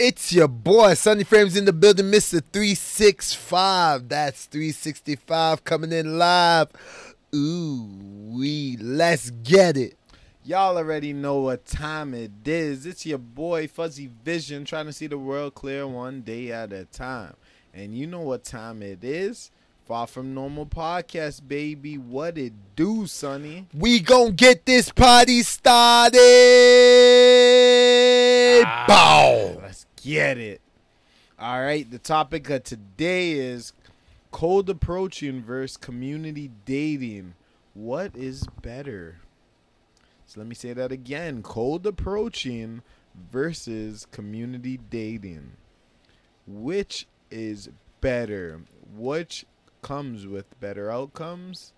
It's your boy, Sunny Frames in the building, Mr. 365. That's 365 coming in live. Ooh, we let's get it. Y'all already know what time it is. It's your boy Fuzzy Vision trying to see the world clear one day at a time. And you know what time it is? Far from normal podcast, baby. What it do, Sonny? We gonna get this party started. Ah, Bow. Get it. All right, the topic of today is cold approaching versus community dating. What is better? So let me say that again cold approaching versus community dating. Which is better? Which comes with better outcomes?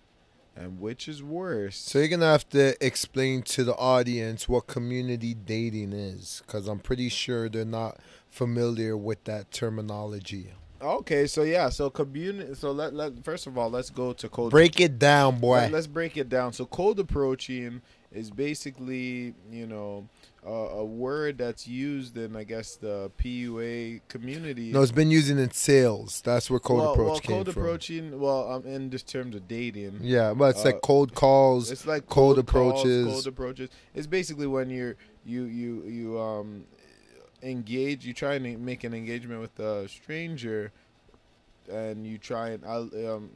And which is worse? So you're gonna have to explain to the audience what community dating is, because I'm pretty sure they're not familiar with that terminology. Okay, so yeah, so community. So let let first of all, let's go to cold. Break it down, boy. Let, us break it down. So cold approaching is basically you know uh, a word that's used in I guess the PUA community. No, it's been used in sales. That's where cold well, approach well, came cold from. approaching. Well, um, in this terms of dating. Yeah, but it's Uh, like cold calls. It's like cold cold, calls, approaches. cold approaches. It's basically when you're you you you um engage. You try and make an engagement with a stranger, and you try and um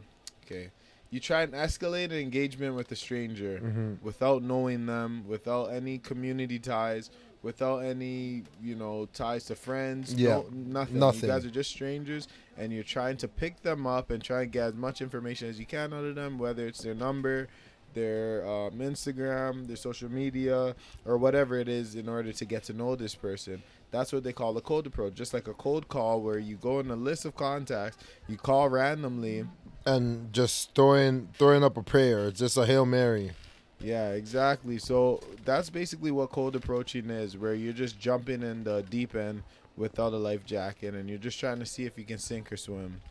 okay, you try and escalate an engagement with a stranger Mhm. without knowing them, without any community ties. Without any, you know, ties to friends, Yeah, no, nothing. nothing. You guys are just strangers, and you're trying to pick them up and try and get as much information as you can out of them, whether it's their number, their um, Instagram, their social media, or whatever it is, in order to get to know this person. That's what they call a cold approach, just like a cold call where you go in a list of contacts, you call randomly. And just throwing throwing up a prayer. It's just a hail mary. Yeah, exactly. So that's basically what cold approaching is, where you're just jumping in the deep end without a life jacket, and you're just trying to see if you can sink or swim.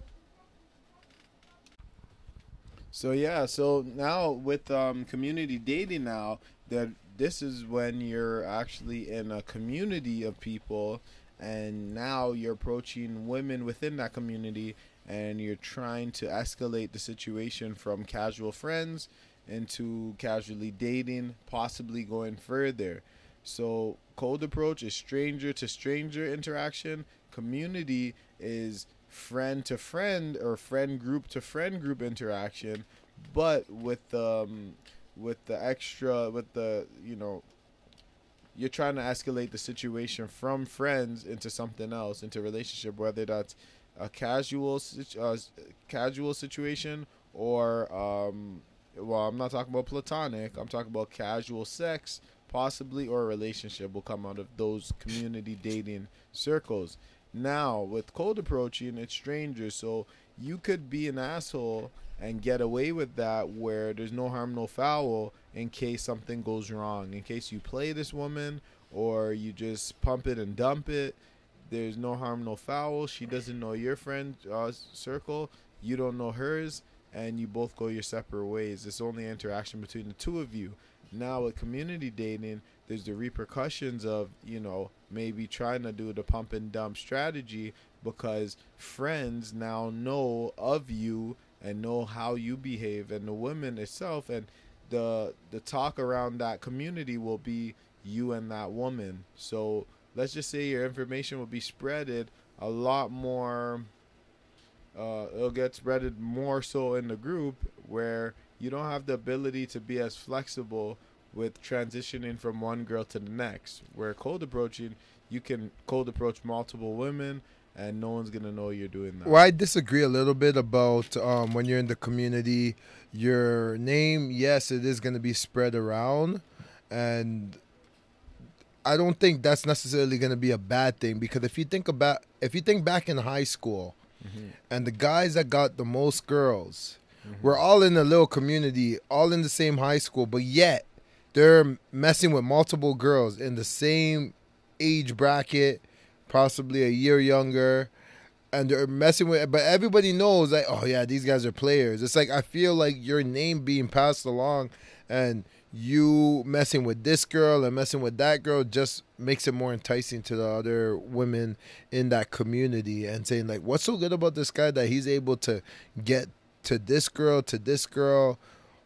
So yeah, so now with um, community dating now, that this is when you're actually in a community of people, and now you're approaching women within that community, and you're trying to escalate the situation from casual friends into casually dating, possibly going further. So cold approach is stranger to stranger interaction. Community is friend to friend or friend group to friend group interaction, but with um with the extra with the you know you're trying to escalate the situation from friends into something else into relationship whether that's a casual uh, casual situation or um well i'm not talking about platonic. I'm talking about casual sex possibly or a relationship will come out of those community dating circles. Now with cold approaching it's strangers so you could be an asshole and get away with that where there's no harm no foul in case something goes wrong. In case you play this woman or you just pump it and dump it there's no harm no foul. She doesn't know your friend uh, circle. You don't know hers and you both go your separate ways. It's only interaction between the two of you. Now with community dating there's the repercussions of you know maybe trying to do the pump and dump strategy because friends now know of you and know how you behave and the women itself and the the talk around that community will be you and that woman. So let's just say your information will be spreaded a lot more uh, it'll get spreaded more so in the group where you don't have the ability to be as flexible with transitioning from one girl to the next where cold approaching you can cold approach multiple women and no one's gonna know you're doing that Well, I disagree a little bit about um, when you're in the community. Your name, yes, it is to be spread around, and I don't think that's necessarily going to be a bad thing because if you think about if you think back in high school, Mhm. and the guys that got the most girls, Mhm. we're all in a little community, all in the same high school, but yet they're messing with multiple girls in the same age bracket, possibly a year younger, and they're messing with. But everybody knows, like, oh yeah, these guys are players. It's like I feel like your name being passed along, and you messing with this girl and messing with that girl just makes it more enticing to the other women in that community and saying like what's so good about this guy that he's able to get to this girl to this girl?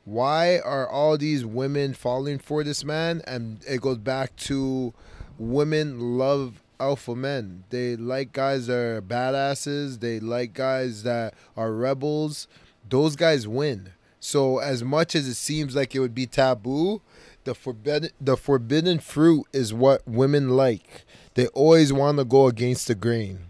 Why are all these women falling for this man? And it goes back to women love alpha men. They like guys that are badasses. They like guys that are rebels. Those guys win so as much as it seems like it would be taboo, the forbidden the forbidden fruit is what women like. They always want to go against the grain.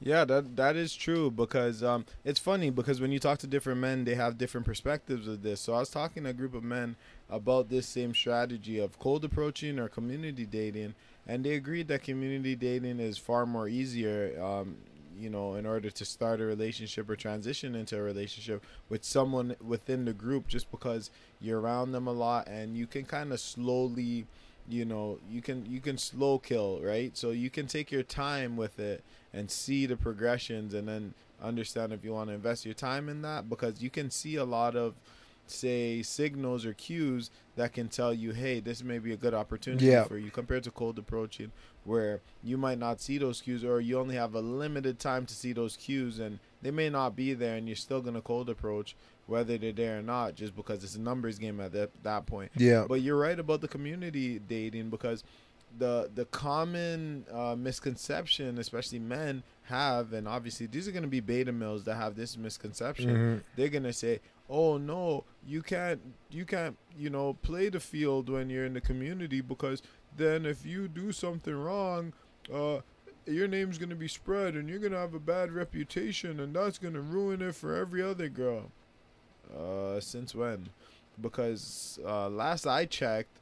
Yeah, that that is true because um, it's funny because when you talk to different men, they have different perspectives of this. So I was talking to a group of men about this same strategy of cold approaching or community dating, and they agreed that community dating is far more easier. Um, you know, in order to start a relationship or transition into a relationship with someone within the group, just because you're around them a lot and you can kind of slowly, you know, you can you can slow kill, right? So you can take your time with it and see the progressions, and then understand if you want to invest your time in that because you can see a lot of say signals or cues that can tell you hey this may be a good opportunity Yeah. for you compared to cold approaching where you might not see those cues or you only have a limited time to see those cues and they may not be there and you're still going to cold approach whether they're there or not just because it's a numbers game at that, that point Yeah. but you're right about the community dating because the the common uh, misconception especially men have and obviously these are going to be beta males that have this misconception Mhm. they're going to say oh no you can't you can't you know play the field when you're in the community because then if you do something wrong uh your name's gonna be spread and you're gonna have a bad reputation and that's gonna ruin it for every other girl. Uh since when? Because uh last i checked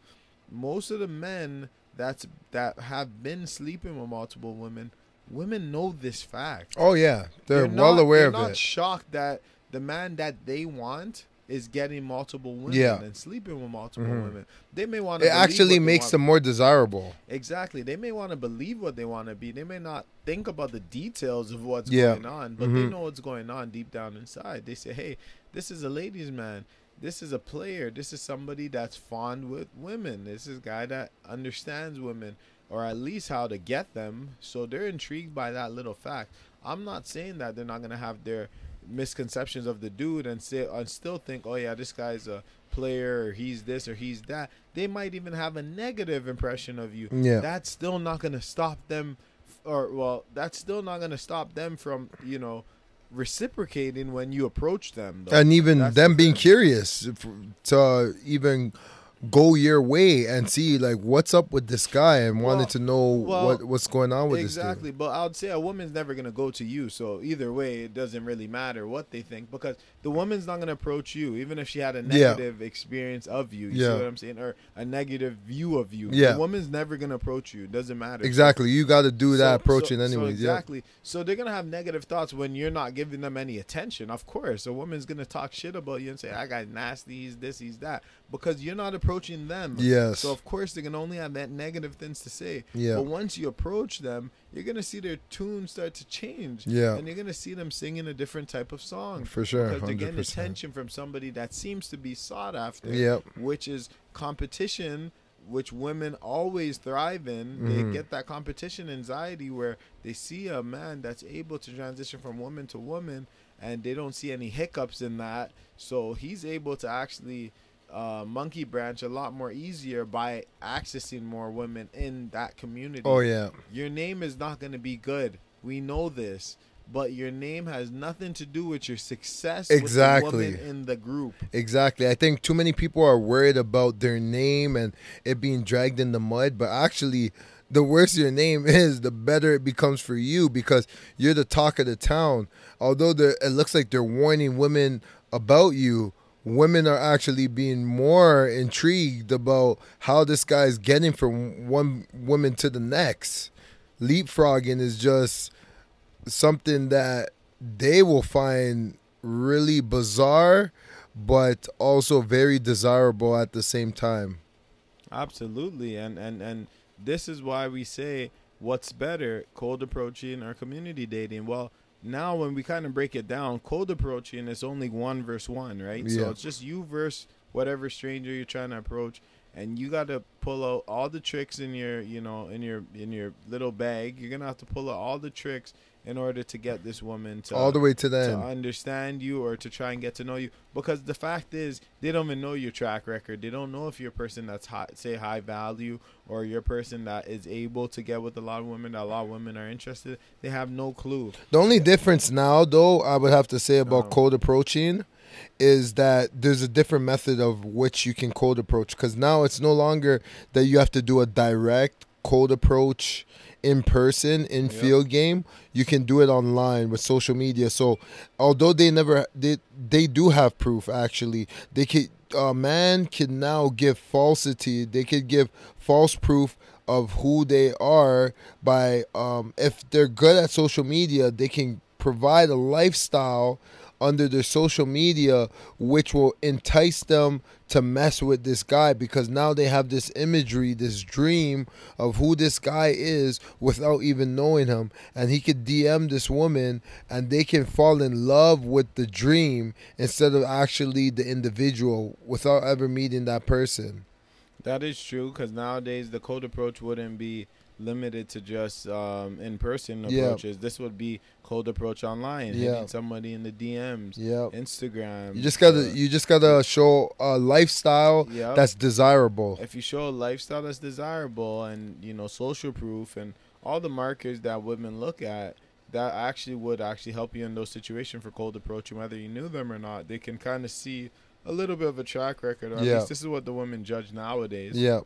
most of the men that's that have been sleeping with multiple women women know this fact. Oh yeah, they're, well not- aware they're of not it. shocked that the man that they want is getting multiple women Yeah. and sleeping with multiple Mhm. women. They may want to. It actually makes them more desirable. exactly. They may want to believe what they want to be. They may not think about the details of what's Yeah. going on, but they Mhm. know what's going on deep down inside. They say, "Hey, this is a ladies' man. This is a player. This is somebody that's fond with women. This is a guy that understands women." Or at least how to get them, so they're intrigued by that little fact. I'm not saying that they're not gonna have their misconceptions of the dude and say and still think, oh yeah, this guy's a player or he's this or he's that. They might even have a negative impression of you. Yeah. That's still not gonna stop them, or well, that's still not gonna stop them from you know reciprocating when you approach them. Though. and even That's them the being thing. curious to even go your way and see like what's up with this guy and Well- wanted to know well, what what's going on with exactly but i would say a woman's never going to go to you so either way it doesn't really matter what they think because the woman's not going to approach you even if she had a Yeah. negative experience of you you Yeah. see what i'm saying or a negative view of you Yeah. the woman's never going to approach you it doesn't matter. Exactly, you got to do that So- approaching so- so anyways. exactly so they're gonna have negative thoughts when you're not giving them any attention of course a woman's gonna talk shit about you and say i got nasty he's this he's that because you're not approaching them Yeah. Yes. so of course they're gonna only have that negative things to say Yeah. but once you approach them you're gonna see their tune start to change Yeah. and you're gonna see them singing a different type of song For sure, because they're getting attention from somebody that seems to be sought after Yep. which is competition which women always thrive in they mm-hmm. get that competition anxiety where they see a man that's able to transition from woman to woman and they don't see any hiccups in that so he's able to actually uh, monkey branch a lot more easier by accessing more women in that community Oh yeah. your name is not going to be good we know this but your name has nothing to do with your success Exactly. with the woman in the group Exactly. I think too many people are worried about their name and it being dragged in the mud, but actually the worse your name is, the better it becomes for you because you're the talk of the town. Although it looks like they're warning women about you, women are actually being more intrigued about how this guy's getting from one woman to the next. Leapfrogging is just something that they will find really bizarre but also very desirable at the same time. Absolutely, and and and this is why we say what's better, cold approaching or community dating. Well, now when we kind of break it down, cold approaching is only one versus one, right? Yeah. So it's just you versus whatever stranger you're trying to approach, and you got to pull out all the tricks in your you know in your in your little bag. You're gonna have to pull out all the tricks in order to get this woman to all the way to the to end. understand you or to try and get to know you because the fact is they don't even know your track record they don't know if you're a person that's high, say high value or you're a person that is able to get with a lot of women that a lot of women are interested they have no clue The only difference now, though, I would have to say about Uh-huh. cold approaching is that there's a different method of which you can cold approach. Because now it's no longer that you have to do a direct cold approach in person in Yep. field game. You can do it online with social media. So although they never they they do have proof actually, they could a man can now give falsity. They could give false proof of who they are by um, if they're good at social media, they can provide a lifestyle under their social media which will entice them to mess with this guy because now they have this imagery, this dream of who this guy is without even knowing him. And he could DM this woman and they can fall in love with the dream instead of actually the individual without ever meeting that person. that is true because nowadays the cold approach wouldn't be limited to just um, in-person Yeah. approaches this would be cold approach online Yeah. hitting somebody in the dms Yeah. instagram You just gotta uh, you just gotta show a lifestyle Yep. that's desirable. if you show a lifestyle that's desirable and you know social proof and all the markers that women look at that actually would actually help you in those situations for cold approaching whether you knew them or not they can kind of see a little bit of a track record or at Yeah. least this is what the women judge nowadays Yeah.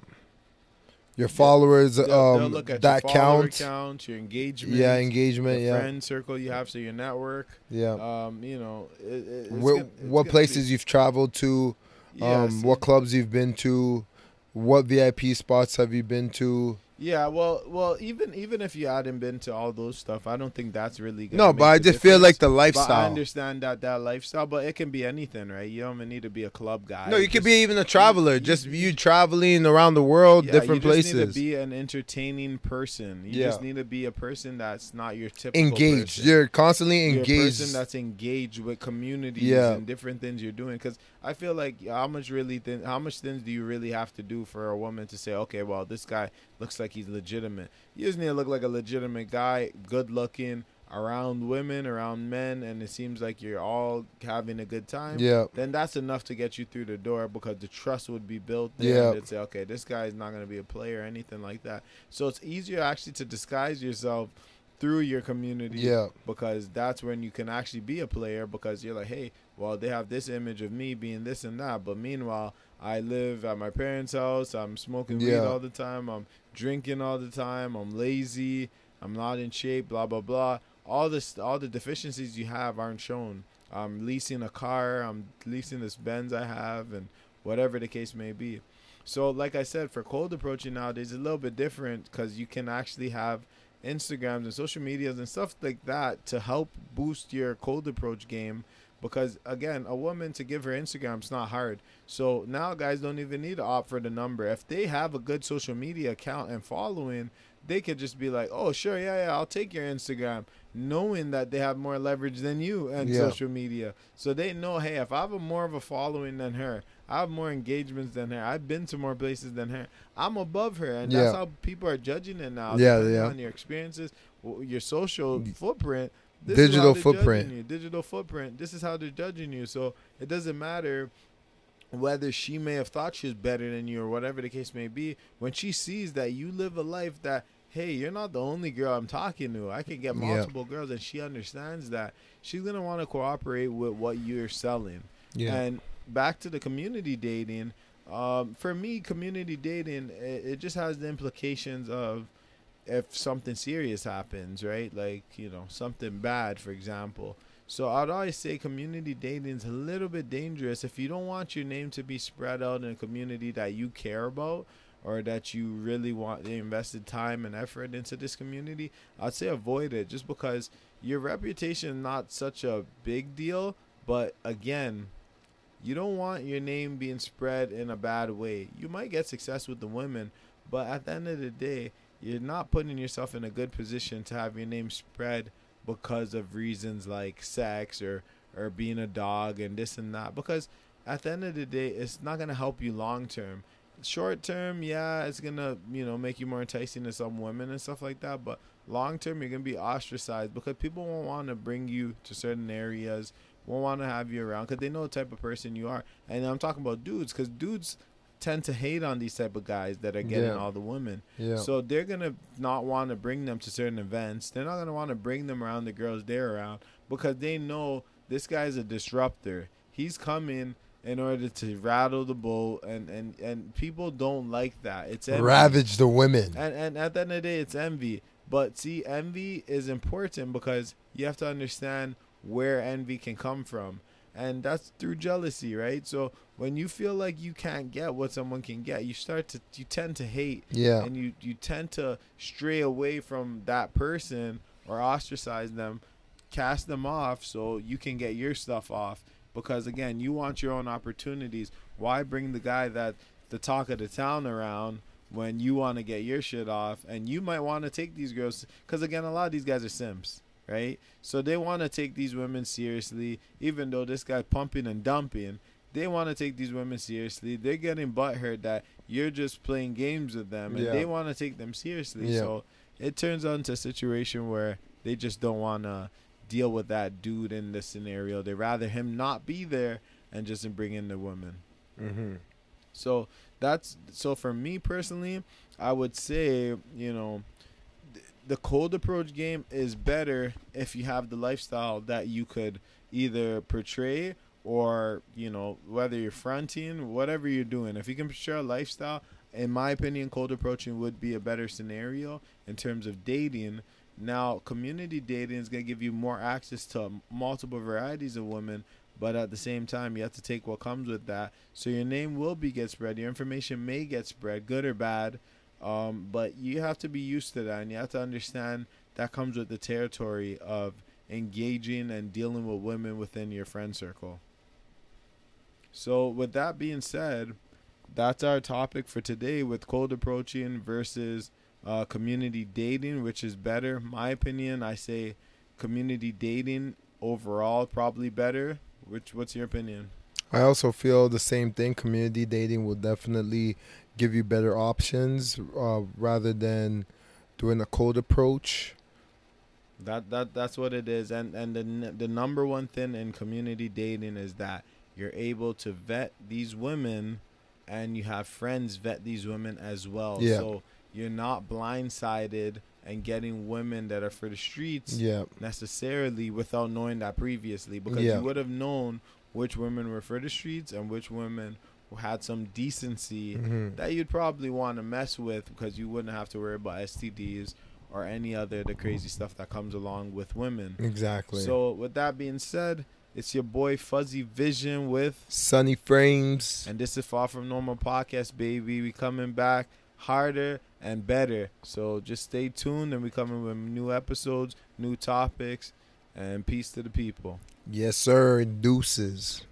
Your followers they'll, they'll um look at that your follower count. count your engagement Yeah, engagement, yeah. friend circle you have so your network Yeah. um you know it, it, Where, gonna- what places be, you've traveled to, um Yes, what clubs you've been to, what VIP spots have you been to? Yeah, well, well, even even if you hadn't been to all those stuff, I don't think that's really gonna No, but I just feel like difference. the But I understand that that lifestyle, but it can be anything, right? You don't even need to be a club guy. No, you could be even a traveler. you- Just you- you traveling around the world, yeah, different places. you just places. Need to be an entertaining person. You Yeah. just need to be a person that's not your typical engaged. person. You're constantly You're a engaged. person that's engaged with communities Yeah. and different things you're doing. Because I feel like how much really thin, how much things do you really have to do for a woman to say, okay, well, this guy looks like he's legitimate. You just need to look like a legitimate guy, good looking, around women, around men, and it seems like you're all having a good time. yeah. Then that's enough to get you through the door because the trust would be built. Yeah. And they'd say, okay, this guy is not going to be a player or anything like that. So it's easier actually to disguise yourself through your community Yeah. because that's when you can actually be a player because you're like, hey, well, they have this image of me being this and that, but meanwhile, I live at my parents' house. I'm smoking weed Yeah. all the time. I'm drinking all the time. I'm lazy. I'm not in shape. Blah blah blah. All this, all the deficiencies you have aren't shown. I'm leasing a car. I'm leasing this Benz I have, and whatever the case may be. So, like I said, for cold approaching nowadays, it's a little bit different because you can actually have Instagrams and social medias and stuff like that to help boost your cold approach game. Because again, a woman to give her Instagram is not hard. So now guys don't even need to opt for the number. If they have a good social media account and following, they could just be like, "Oh, sure, yeah, yeah, I'll take your Instagram," knowing that they have more leverage than you and Yeah. social media. So they know, hey, if I have a more of a following than her, I have more engagements than her. I've been to more places than her. I'm above her, and that's how people are judging it now. Yeah, yeah. On your experiences, your social mm. footprint, this Digital footprint. you. Digital footprint. This is how they're judging you. So it doesn't matter whether she may have thought she was better than you or whatever the case may be. When she sees that you live a life that hey, you're not the only girl I'm talking to. I can get Yeah. multiple girls, and she understands that. She's gonna want to cooperate with what you're selling. Yeah. And back to the community dating. Um, for me, community dating it, it just has the implications of if something serious happens, right? Like you know something bad, for example. So I'd always say community dating is a little bit dangerous if you don't want your name to be spread out in a community that you care about or that you really want they invested time and effort into this community. I'd say avoid it just because your reputation not such a big deal, but again, you don't want your name being spread in a bad way. You might get success with the women, but at the end of the day, you're not putting yourself in a good position to have your name spread because of reasons like sex or or being a dog and this and that because at the end of the day, it's not gonna help you long term. Short term, yeah, it's gonna you know make you more enticing to some women and stuff like that. But long term, you're gonna be ostracized because people won't want to bring you to certain areas, won't want to have you around because they know the type of person you are. And I'm talking about dudes because dudes tend to hate on these type of guys that are getting Yeah. all the women. Yeah. So they're gonna not want to bring them to certain events. They're not gonna want to bring them around the girls they're around because they know this guy's a disruptor. He's coming in order to rattle the boat, and and and people don't like that. It's envy. Ravage the women. And and at the end of the day, it's envy. But see, envy is important because you have to understand where envy can come from. And that's through jealousy, right? So when you feel like you can't get what someone can get, you start to you tend to hate Yeah. and you you tend to stray away from that person or ostracize them, cast them off so you can get your stuff off because again, you want your own opportunities. Why bring the guy that the talk of the town around when you want to get your shit off and you might want to take these girls cuz again, a lot of these guys are simps, right? So they want to take these women seriously even though this guy pumping and dumping they want to take these women seriously. They're getting butthurt that you're just playing games with them, and Yeah. they want to take them seriously. Yeah. So it turns out into a situation where they just don't want to deal with that dude in the scenario. They rather him not be there and just bring in the woman. Mm-hmm. So that's so for me personally, I would say you know the cold approach game is better if you have the lifestyle that you could either portray or you know whether you're fronting whatever you're doing. If you can portray a lifestyle in my opinion cold approaching would be a better scenario in terms of dating. Now community dating is going to give you more access to multiple varieties of women but at the same time you have to take what comes with that. So your name will be get spread. Your information may get spread good or bad um, but you have to be used to that and you have to understand that comes with the territory of engaging and dealing with women within your friend circle. So with that being said that's our topic for today with cold approaching versus uh, community dating which is better. My opinion i say community dating overall probably better. Which what's your opinion? I also feel the same thing. Community dating will definitely give you better options uh, rather than doing a cold approach. That that that's what it is, and and the the number one thing in community dating is that you're able to vet these women, and you have friends vet these women as well. Yeah. So you're not blindsided and getting women that are for the streets Yeah. necessarily without knowing that previously, because Yeah. you would have known which women were for the streets and which women had some decency hmm that you'd probably want to mess with because you wouldn't have to worry about STDs or any other the crazy stuff that comes along with women. Exactly. So with that being said, it's your boy Fuzzy Vision with Sunny frames. and this is Far From Normal Podcast, baby. We coming back harder and better. So just stay tuned and we coming with new episodes, new topics, and peace to the people. Yes, sir. Deuces.